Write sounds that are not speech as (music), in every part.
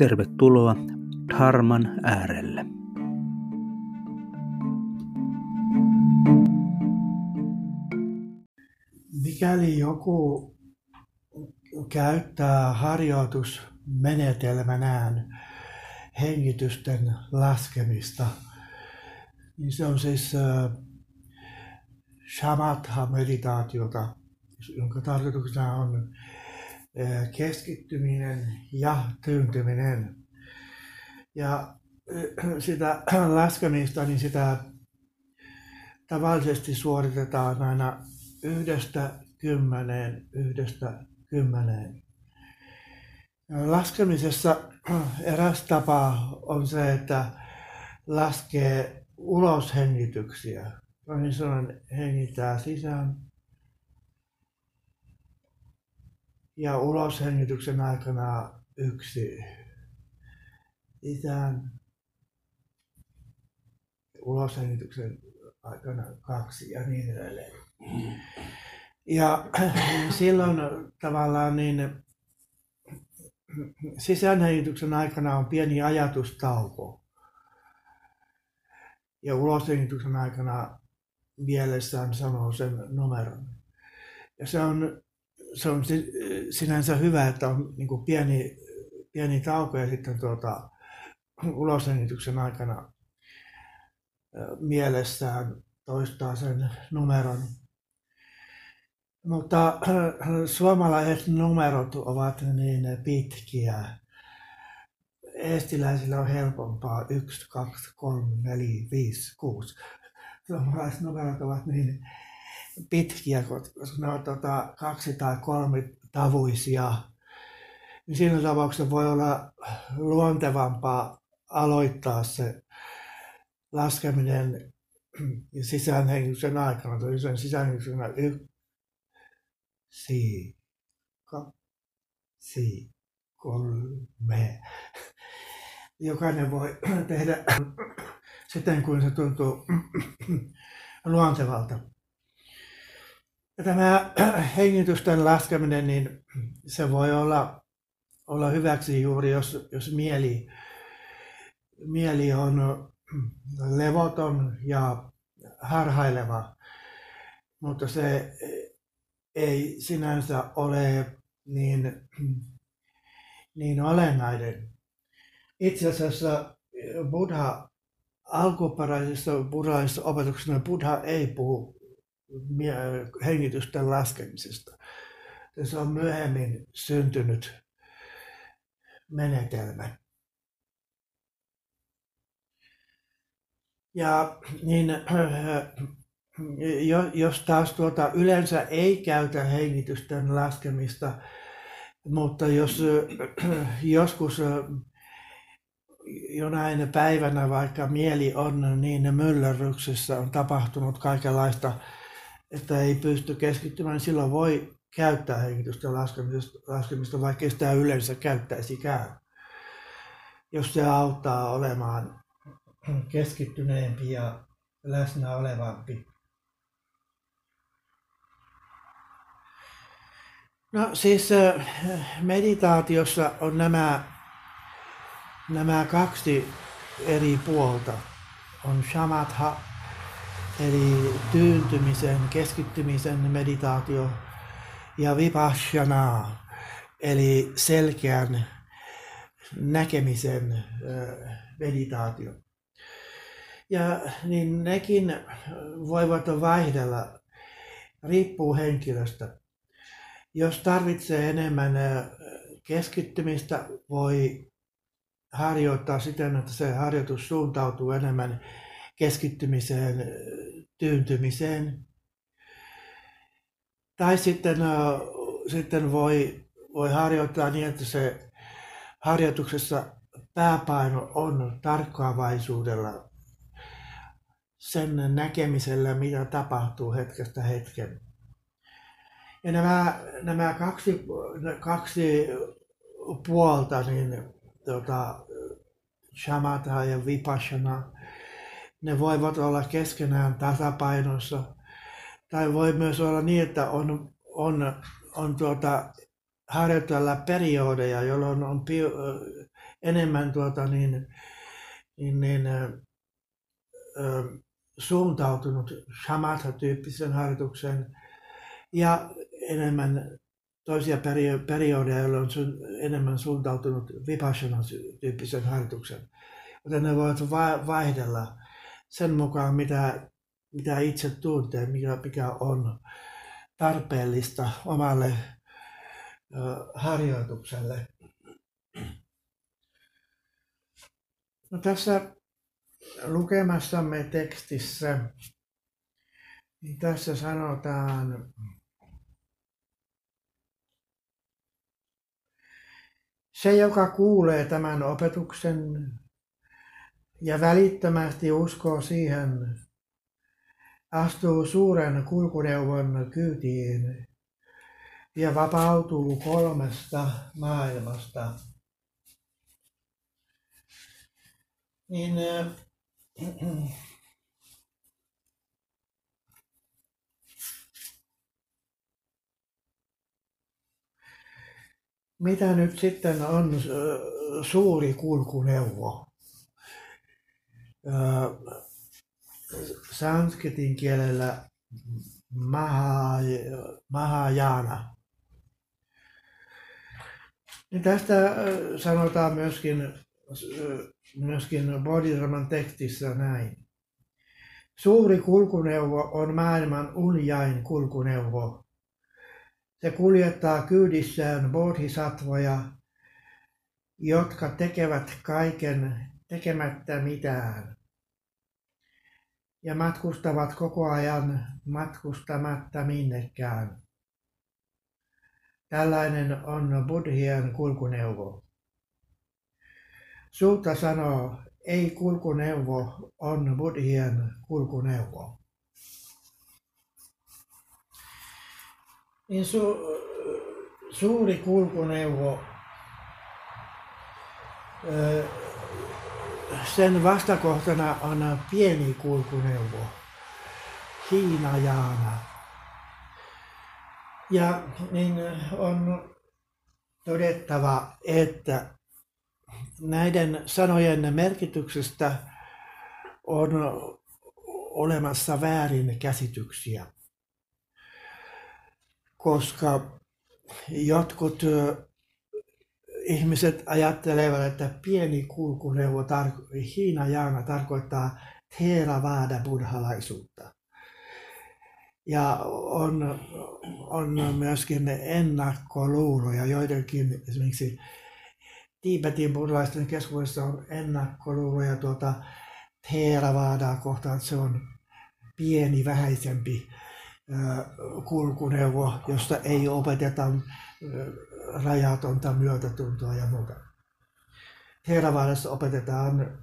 tervetuloa Dharman äärelle. Mikäli joku käyttää harjoitusmenetelmänään hengitysten laskemista, niin se on siis shamatha-meditaatiota, jonka tarkoituksena on keskittyminen ja tyyntyminen. Ja sitä (clears throat) laskemista, niin sitä tavallisesti suoritetaan aina yhdestä kymmeneen, yhdestä kymmeneen. Laskemisessa (clears throat) eräs tapa on se, että laskee ulos hengityksiä. Toisin sanoen hengittää sisään ja ulos hengityksen aikana yksi sisään uloshengityksen aikana kaksi ja niin edelleen. Ja silloin tavallaan niin sisäänhengityksen aikana on pieni ajatustauko. Ja uloshengityksen aikana mielessään sanoo sen numeron. Ja se on, se on sinänsä hyvä, että on niin kuin pieni, pieni tauko ja sitten tuota, uloshengityksen aikana mielessään toistaa sen numeron. Mutta suomalaiset numerot ovat niin pitkiä. Estiläisillä on helpompaa 1, 2, 3, 4, 5, 6. Suomalaiset numerot ovat niin pitkiä, koska ne ovat tota, kaksi tai kolme tavuisia. Niin siinä tapauksessa voi olla luontevampaa aloittaa se laskeminen sisäänhengityksen aikana, tai sen sisäänhengityksen yksi, kaksi, kolme. Jokainen voi tehdä siten, kuin se tuntuu luontevalta. Ja tämä (clears throat) hengitysten laskeminen, niin se voi olla, olla hyväksi juuri, jos, jos mieli, mieli on levoton ja harhaileva, mutta se ei sinänsä ole niin, niin olennainen. Itse asiassa Buddha alkuperäisessä buddhaisessa opetuksessa Buddha ei puhu hengitysten laskemisesta. Se on myöhemmin syntynyt menetelmä. Ja niin, jos taas tuota, yleensä ei käytä hengitysten laskemista, mutta jos joskus jonain päivänä, vaikka mieli on niin myllerryksessä, on tapahtunut kaikenlaista, että ei pysty keskittymään, niin silloin voi käyttää hengitysten laskemista, laskemista vaikka sitä yleensä käyttäisikään. Jos se auttaa olemaan keskittyneempi ja läsnä olevampi. No siis meditaatiossa on nämä, nämä kaksi eri puolta. On shamatha, eli tyyntymisen, keskittymisen meditaatio, ja vipassana, eli selkeän näkemisen meditaatio. Ja niin nekin voivat vaihdella, riippuu henkilöstä. Jos tarvitsee enemmän keskittymistä, voi harjoittaa siten, että se harjoitus suuntautuu enemmän keskittymiseen, tyyntymiseen. Tai sitten, sitten voi, voi harjoittaa niin, että se harjoituksessa pääpaino on tarkkaavaisuudella sen näkemisellä, mitä tapahtuu hetkestä hetken. Ja nämä, nämä kaksi, kaksi puolta, niin tota, shamatha ja vipassana, ne voivat olla keskenään tasapainossa. Tai voi myös olla niin, että on, on, on tuota, harjoitella periodeja, jolloin on pio, enemmän tuota, niin, niin, niin, ö, suuntautunut shamatha-tyyppisen harjoituksen ja enemmän toisia periodeja, jolloin on enemmän suuntautunut vipassana-tyyppisen harjoituksen. Joten ne voivat vaihdella sen mukaan, mitä, mitä itse tuntee, mikä, mikä on tarpeellista omalle harjoitukselle. No tässä lukemassamme tekstissä, niin tässä sanotaan, se, joka kuulee tämän opetuksen ja välittömästi uskoo siihen, astuu suuren kulkuneuvon kyytiin ja vapautuu kolmesta maailmasta. Niin äh, (coughs) mitä nyt sitten on suuri kulkuneuvo? Sanskritin kielellä Mahajana. Niin tästä sanotaan myöskin, myöskin Bodhidharman tekstissä näin. Suuri kulkuneuvo on maailman unjain kulkuneuvo. Se kuljettaa kyydissään bodhisatvoja, jotka tekevät kaiken tekemättä mitään ja matkustavat koko ajan matkustamatta minnekään. Tällainen on buddhien kulkuneuvo. Suutta sanoo, ei kulkuneuvo on buddhien kulkuneuvo. Niin su, suuri kulkuneuvo, sen vastakohtana on pieni kulkuneuvo, Hiinajaana. Ja niin on todettava, että näiden sanojen merkityksestä on olemassa väärin käsityksiä, koska jotkut ihmiset ajattelevat, että pieni kulkuneuvo tar- Hiinajaana tarkoittaa Theravada buddhalaisuutta. Ja on, on myöskin ennakkoluuloja, joidenkin esimerkiksi Tiibetin buddhalaisten keskuudessa on ennakkoluuloja tuota Theeravadaa kohtaan, että se on pieni, vähäisempi kulkuneuvo, josta ei opeteta rajatonta myötätuntoa ja muuta. Theravadassa opetetaan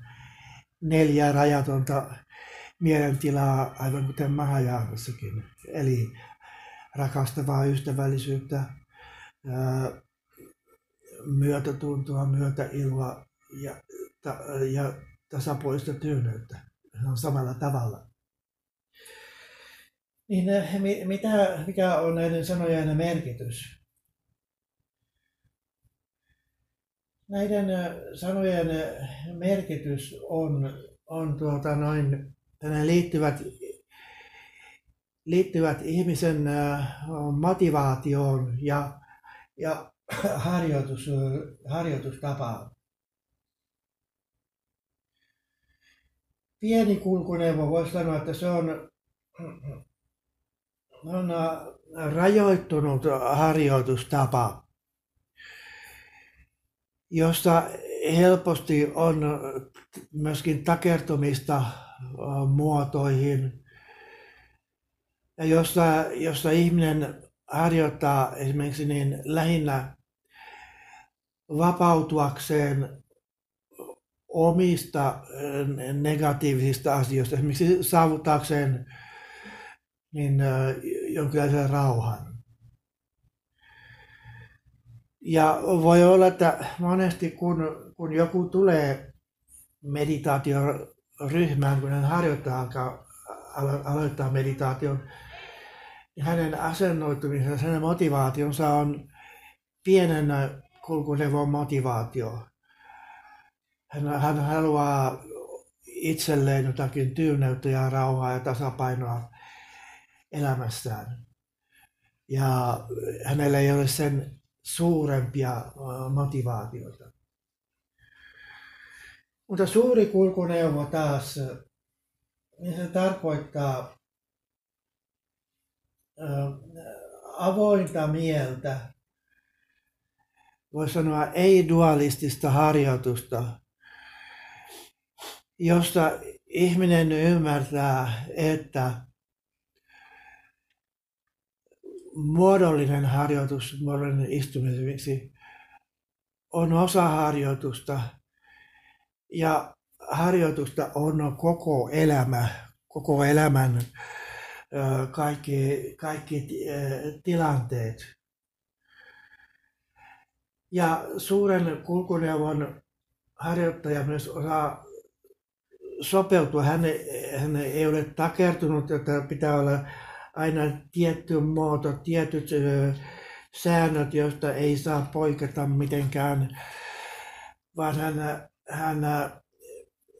neljä rajatonta mielentilaa, aivan kuten Mahajaanassakin. Eli rakastavaa ystävällisyyttä, myötätuntoa, myötäilua ja, ta, ja tasapuolista tyyneyttä. Se on samalla tavalla. Niin mitä, mikä on näiden sanojen merkitys? Näiden sanojen merkitys on, on tuota noin, ne liittyvät, liittyvät ihmisen motivaatioon ja, ja (clears throat) harjoitus, harjoitustapaan. Pieni kulkuneuvo voisi sanoa, että se on, (clears throat) on rajoittunut harjoitustapa jossa helposti on myöskin takertumista muotoihin, ja jossa, jossa ihminen harjoittaa esimerkiksi niin lähinnä vapautuakseen omista negatiivisista asioista, esimerkiksi saavuttaakseen niin, jonkinlaisen rauhan. Ja voi olla, että monesti kun, kun joku tulee meditaatioryhmään, kun hän harjoittaa, aloittaa meditaation, niin hänen asennoitumisensa, hänen motivaationsa on pienen kulkunevon motivaatio. Hän, hän haluaa itselleen jotakin tyyneyttä ja rauhaa ja tasapainoa elämässään. Ja hänellä ei ole sen suurempia motivaatioita. Mutta suuri kulkuneuvo taas, niin se tarkoittaa avointa mieltä, voi sanoa ei-dualistista harjoitusta, josta ihminen ymmärtää, että muodollinen harjoitus, muodollinen istuminen on osa harjoitusta ja harjoitusta on koko elämä, koko elämän kaikki, kaikki tilanteet. Ja suuren kulkuneuvon harjoittaja myös osaa sopeutua. Hän, hän ei ole takertunut, että pitää olla aina tietty muoto, tietyt säännöt, joista ei saa poiketa mitenkään, vaan hän, hän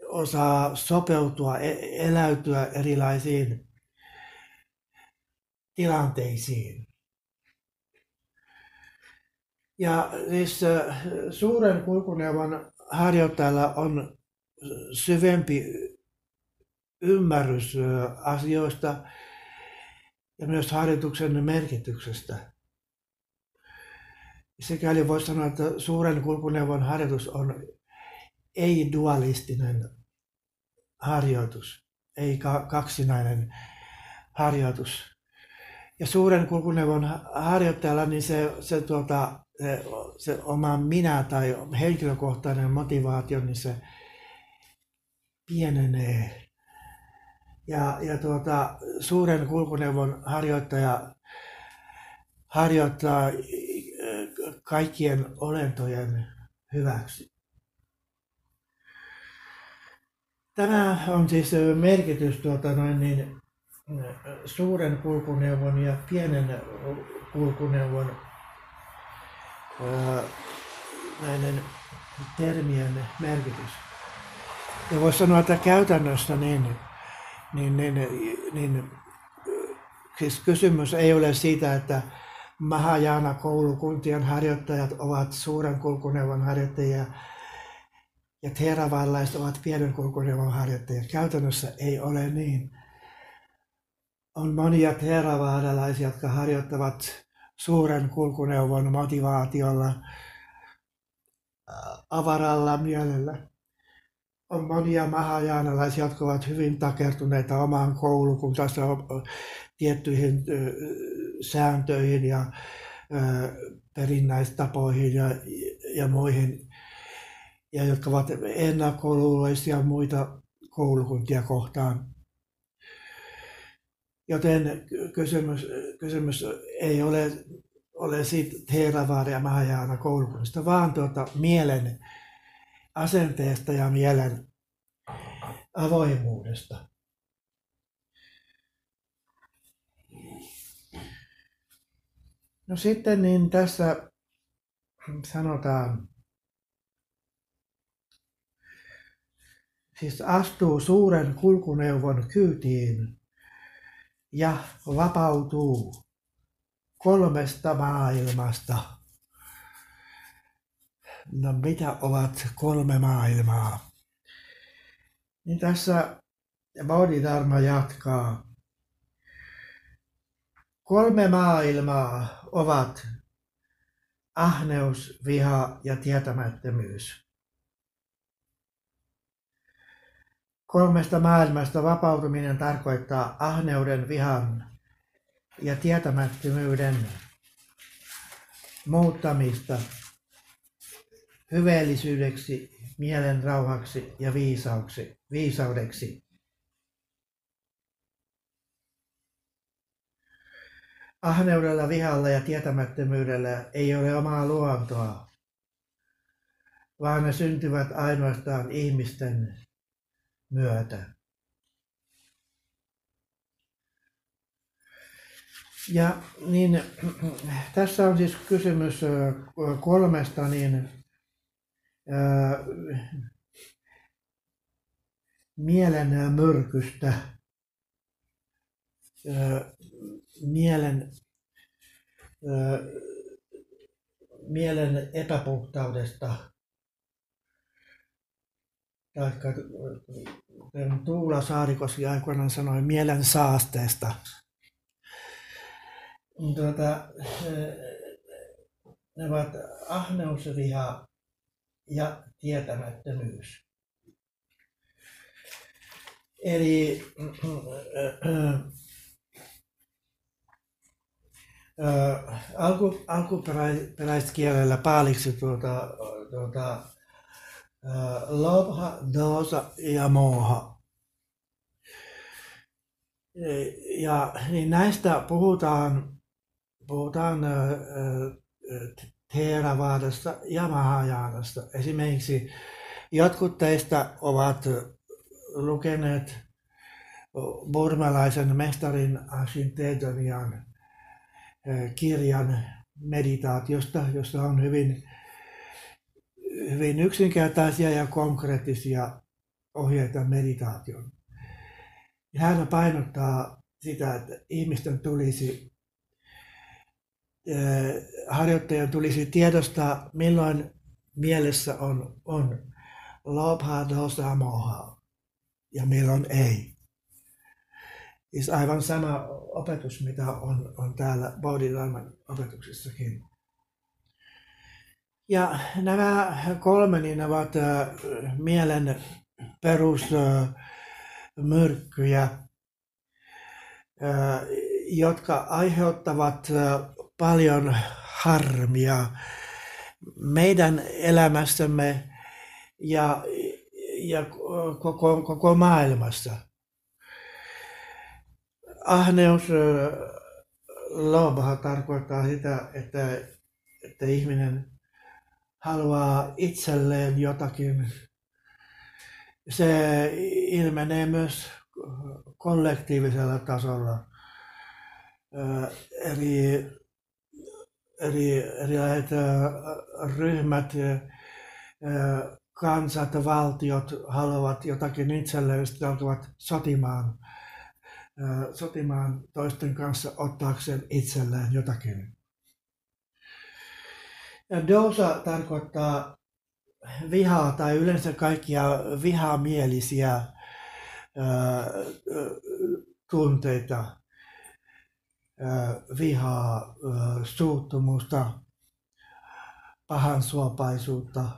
osaa sopeutua, e, eläytyä erilaisiin tilanteisiin. Ja siis suuren kulkuneuvon harjoittajalla on syvempi ymmärrys asioista, ja myös harjoituksen merkityksestä. Sikäli voisi sanoa, että suuren kulkuneuvon harjoitus on ei-dualistinen harjoitus, ei kaksinainen harjoitus. Ja suuren kulkuneuvon harjoittajalla niin se, se, tuota, se, se oma minä tai henkilökohtainen motivaatio, niin se pienenee ja, ja tuota, suuren kulkuneuvon harjoittaja harjoittaa äh, kaikkien olentojen hyväksi. Tämä on siis merkitys tuota noin niin, suuren kulkuneuvon ja pienen kulkuneuvon näiden termien merkitys. Ja voisi sanoa, että käytännössä niin niin, niin, niin siis kysymys ei ole siitä, että Mahajana koulukuntien harjoittajat ovat suuren kulkuneuvon harjoittajia ja theravallaiset ovat pienen kulkuneuvon harjoittajia. Käytännössä ei ole niin. On monia theravadalaisia, jotka harjoittavat suuren kulkuneuvon motivaatiolla, avaralla mielellä on monia mahajaanalaisia, jotka ovat hyvin takertuneita omaan koulukuntansa tiettyihin sääntöihin ja perinnäistapoihin ja, ja muihin, ja jotka ovat ennakkoluuloisia muita koulukuntia kohtaan. Joten kysymys, kysymys ei ole, ole siitä Theravada ja Mahajana koulukunnista, vaan tuota mielen asenteesta ja mielen avoimuudesta. No sitten niin tässä sanotaan, siis astuu suuren kulkuneuvon kyytiin ja vapautuu kolmesta maailmasta no mitä ovat kolme maailmaa? Niin tässä Bodhidharma jatkaa. Kolme maailmaa ovat ahneus, viha ja tietämättömyys. Kolmesta maailmasta vapautuminen tarkoittaa ahneuden, vihan ja tietämättömyyden muuttamista hyveellisyydeksi, mielen rauhaksi ja viisauksi, viisaudeksi. Ahneudella, vihalla ja tietämättömyydellä ei ole omaa luontoa, vaan ne syntyvät ainoastaan ihmisten myötä. Ja niin, tässä on siis kysymys kolmesta niin, mielen myrkystä, mielen, mielen epäpuhtaudesta, taikka Tuula Saarikoski aikoinaan sanoi mielen saasteesta. Tuota, ne ovat ahneus, viha ja tietämättömyys. Eli alku, alkuperäiskielellä paaliksi tuota, tuota, lobha, dosa ja moha. Ja niin näistä puhutaan puhutaan Theravadasta ja Mahajanasta. Esimerkiksi jotkut teistä ovat lukeneet burmalaisen mestarin Ashin Tejanian kirjan meditaatiosta, jossa on hyvin, hyvin yksinkertaisia ja konkreettisia ohjeita meditaation. Hän painottaa sitä, että ihmisten tulisi harjoittajan tulisi tiedostaa, milloin mielessä on, on lobha, dosa, moha ja milloin ei. Siis aivan sama opetus, mitä on, on täällä Bodhidharman opetuksissakin. Ja nämä kolme niin ovat äh, mielen perusmyrkkyjä, äh, jotka aiheuttavat äh, paljon harmia meidän elämässämme ja, ja koko, koko maailmassa. Ahneus lobha tarkoittaa sitä, että, että ihminen haluaa itselleen jotakin. Se ilmenee myös kollektiivisella tasolla. Eli eri, erilaiset ryhmät, kansat, valtiot haluavat jotakin itselleen, sitten alkavat sotimaan, sotimaan toisten kanssa ottaakseen itselleen jotakin. Ja dosa tarkoittaa vihaa tai yleensä kaikkia vihamielisiä tunteita vihaa, suuttumusta, pahan suopaisuutta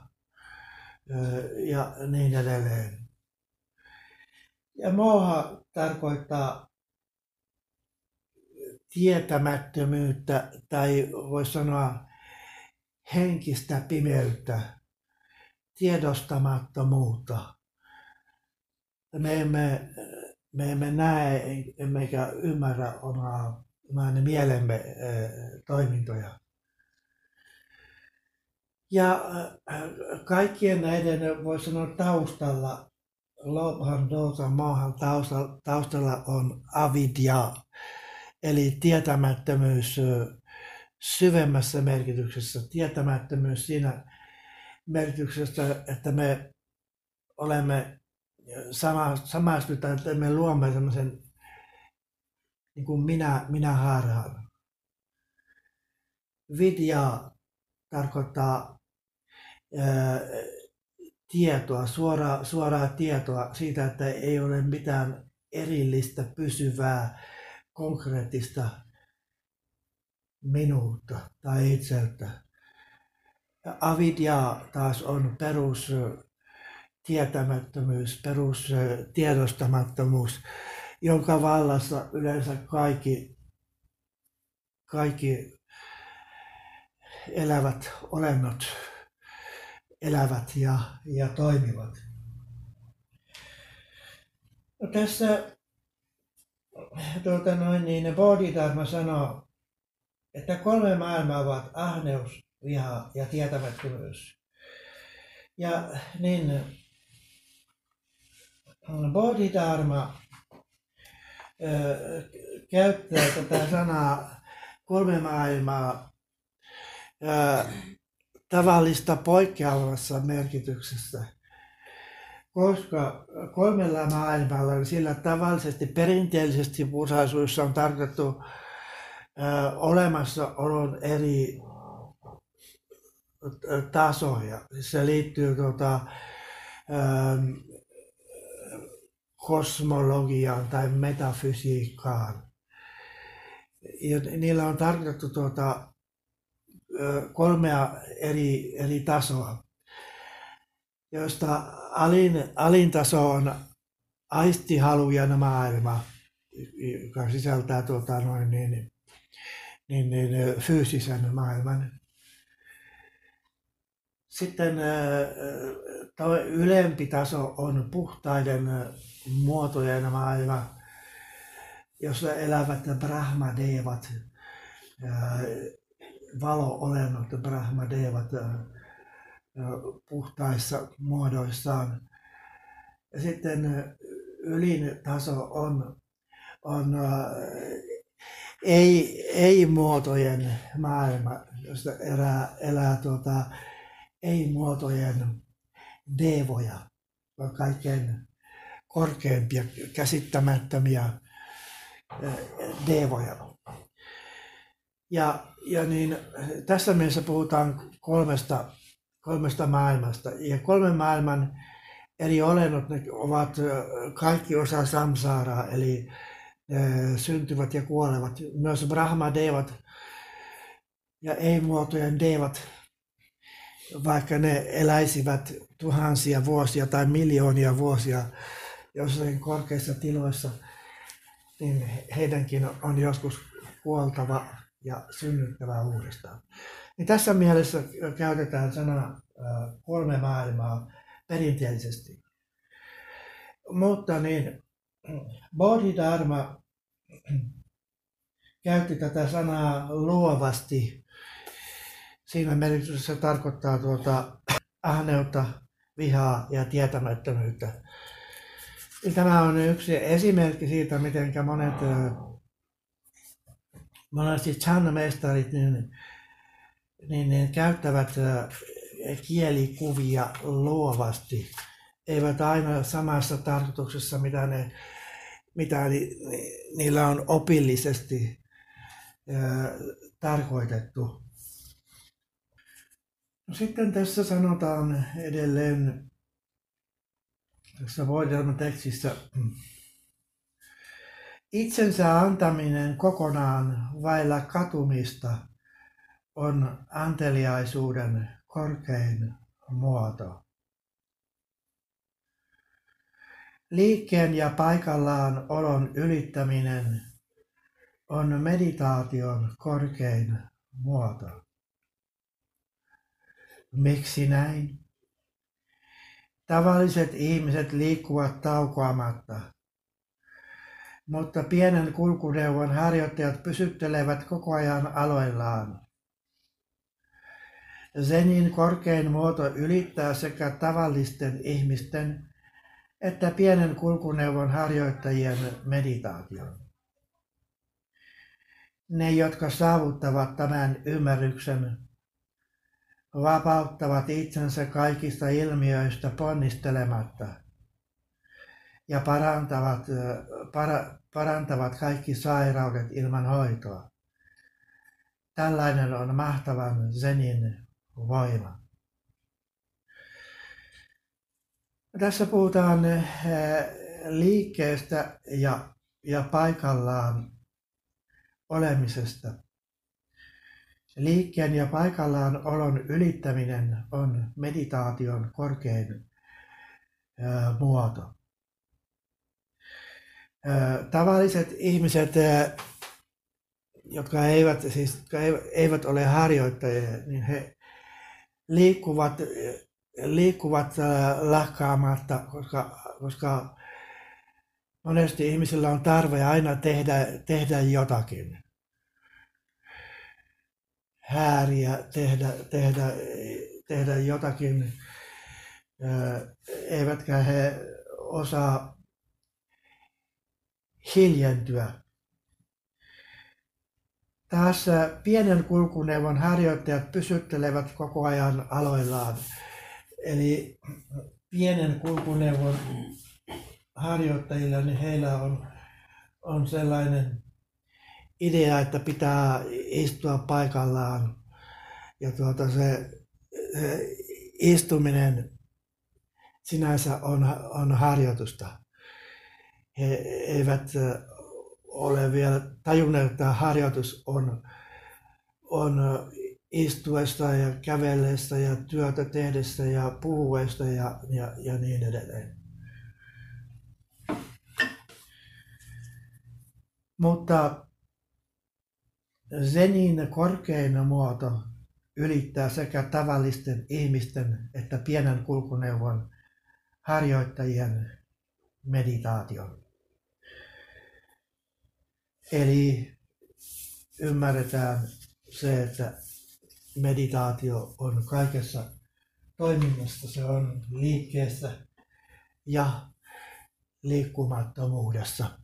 ja niin edelleen. Ja moha tarkoittaa tietämättömyyttä tai voisi sanoa henkistä pimeyttä, tiedostamattomuutta. Me emme, me emme näe emmekä ymmärrä omaa mielemme eh, toimintoja. Ja eh, kaikkien näiden, voi sanoa, taustalla, Lobhan Dosan maahan taustalla, taustalla on avidya, eli tietämättömyys eh, syvemmässä merkityksessä, tietämättömyys siinä merkityksessä, että me olemme sama, samastutaan, että me luomme sellaisen niin kuin minä, minä harhaan. Vidya tarkoittaa ää, tietoa, suoraa, suoraa tietoa siitä, että ei ole mitään erillistä, pysyvää, konkreettista minuutta tai itseltä. Ja avidya taas on perus tietämättömyys, perus tiedostamattomuus jonka vallassa yleensä kaikki, kaikki elävät olennot elävät ja, ja toimivat. No tässä tuota noin, niin Bodhidharma sanoo, että kolme maailmaa ovat ahneus, viha ja tietämättömyys. Ja niin Bodhidharma käyttää tätä sanaa kolme maailmaa tavallista poikkeavassa merkityksessä. Koska kolmella maailmalla, sillä tavallisesti perinteellisesti pusaisuissa on tarkoitettu olemassaolon eri tasoja. Se liittyy tuota, kosmologiaan tai metafysiikkaan. Ja niillä on tarkoitettu tuota, kolmea eri, eri tasoa, joista alin, alin taso on aistihalujen maailma, joka sisältää tuota, noin, niin, niin, niin, fyysisen maailman. Sitten ylempi taso on puhtaiden muotojen maailma, jossa elävät brahmadevat, valo-olennot, brahmadevat puhtaissa muodoissaan. Ja sitten ylin taso on, on ei, ei-muotojen maailma, josta elää, elää tuota, ei-muotojen devoja, kaikkein korkeimpia, käsittämättömiä devoja. Ja, ja niin, tässä mielessä puhutaan kolmesta, kolmesta maailmasta. Ja kolmen maailman eri olennot ne ovat kaikki osa samsaaraa, eli syntyvät ja kuolevat. Myös Brahma-devat ja ei-muotojen devat vaikka ne eläisivät tuhansia vuosia tai miljoonia vuosia jossain korkeissa tiloissa, niin heidänkin on joskus kuoltava ja synnyttävä uudestaan. Niin tässä mielessä käytetään sanaa kolme maailmaa perinteellisesti. Mutta niin, Bodhidharma käytti tätä sanaa luovasti siinä merkityksessä tarkoittaa tuota ahneutta, vihaa ja tietämättömyyttä. Tämä on yksi esimerkki siitä, miten monet, monesti Chan-mestarit niin, niin, niin käyttävät kielikuvia luovasti. Eivät aina samassa tarkoituksessa, mitä, ne, mitä ni, niillä on opillisesti tarkoitettu. No sitten tässä sanotaan edelleen tässä voidelman tekstissä, itsensä antaminen kokonaan vailla katumista on anteliaisuuden korkein muoto. Liikkeen ja paikallaan olon ylittäminen on meditaation korkein muoto. Miksi näin? Tavalliset ihmiset liikkuvat taukoamatta, mutta pienen kulkuneuvon harjoittajat pysyttelevät koko ajan aloillaan. Zenin korkein muoto ylittää sekä tavallisten ihmisten että pienen kulkuneuvon harjoittajien meditaation. Ne, jotka saavuttavat tämän ymmärryksen, vapauttavat itsensä kaikista ilmiöistä ponnistelematta ja parantavat, para, parantavat kaikki sairaudet ilman hoitoa. Tällainen on mahtavan zenin voima. Tässä puhutaan liikkeestä ja, ja paikallaan olemisesta. Liikkeen ja paikallaan olon ylittäminen on meditaation korkein muoto. Tavalliset ihmiset, jotka eivät, siis, jotka eivät ole harjoittajia, niin he liikkuvat liikkuvat lakkaamatta, koska, koska monesti ihmisillä on tarve aina tehdä, tehdä jotakin. Hääriä, tehdä, tehdä, tehdä jotakin, eivätkä he osaa hiljentyä. Taas pienen kulkuneuvon harjoittajat pysyttelevät koko ajan aloillaan. Eli pienen kulkuneuvon harjoittajilla, niin heillä on, on sellainen idea, että pitää istua paikallaan. Ja tuota se, se istuminen sinänsä on, on harjoitusta. He eivät ole vielä tajunneet, että harjoitus on, on istuesta ja kävelleestä ja työtä tehdessä ja puhuesta ja, ja, ja niin edelleen. Mutta Zenin korkein muoto ylittää sekä tavallisten ihmisten että pienen kulkuneuvon harjoittajien meditaation. Eli ymmärretään se, että meditaatio on kaikessa toiminnassa, se on liikkeessä ja liikkumattomuudessa.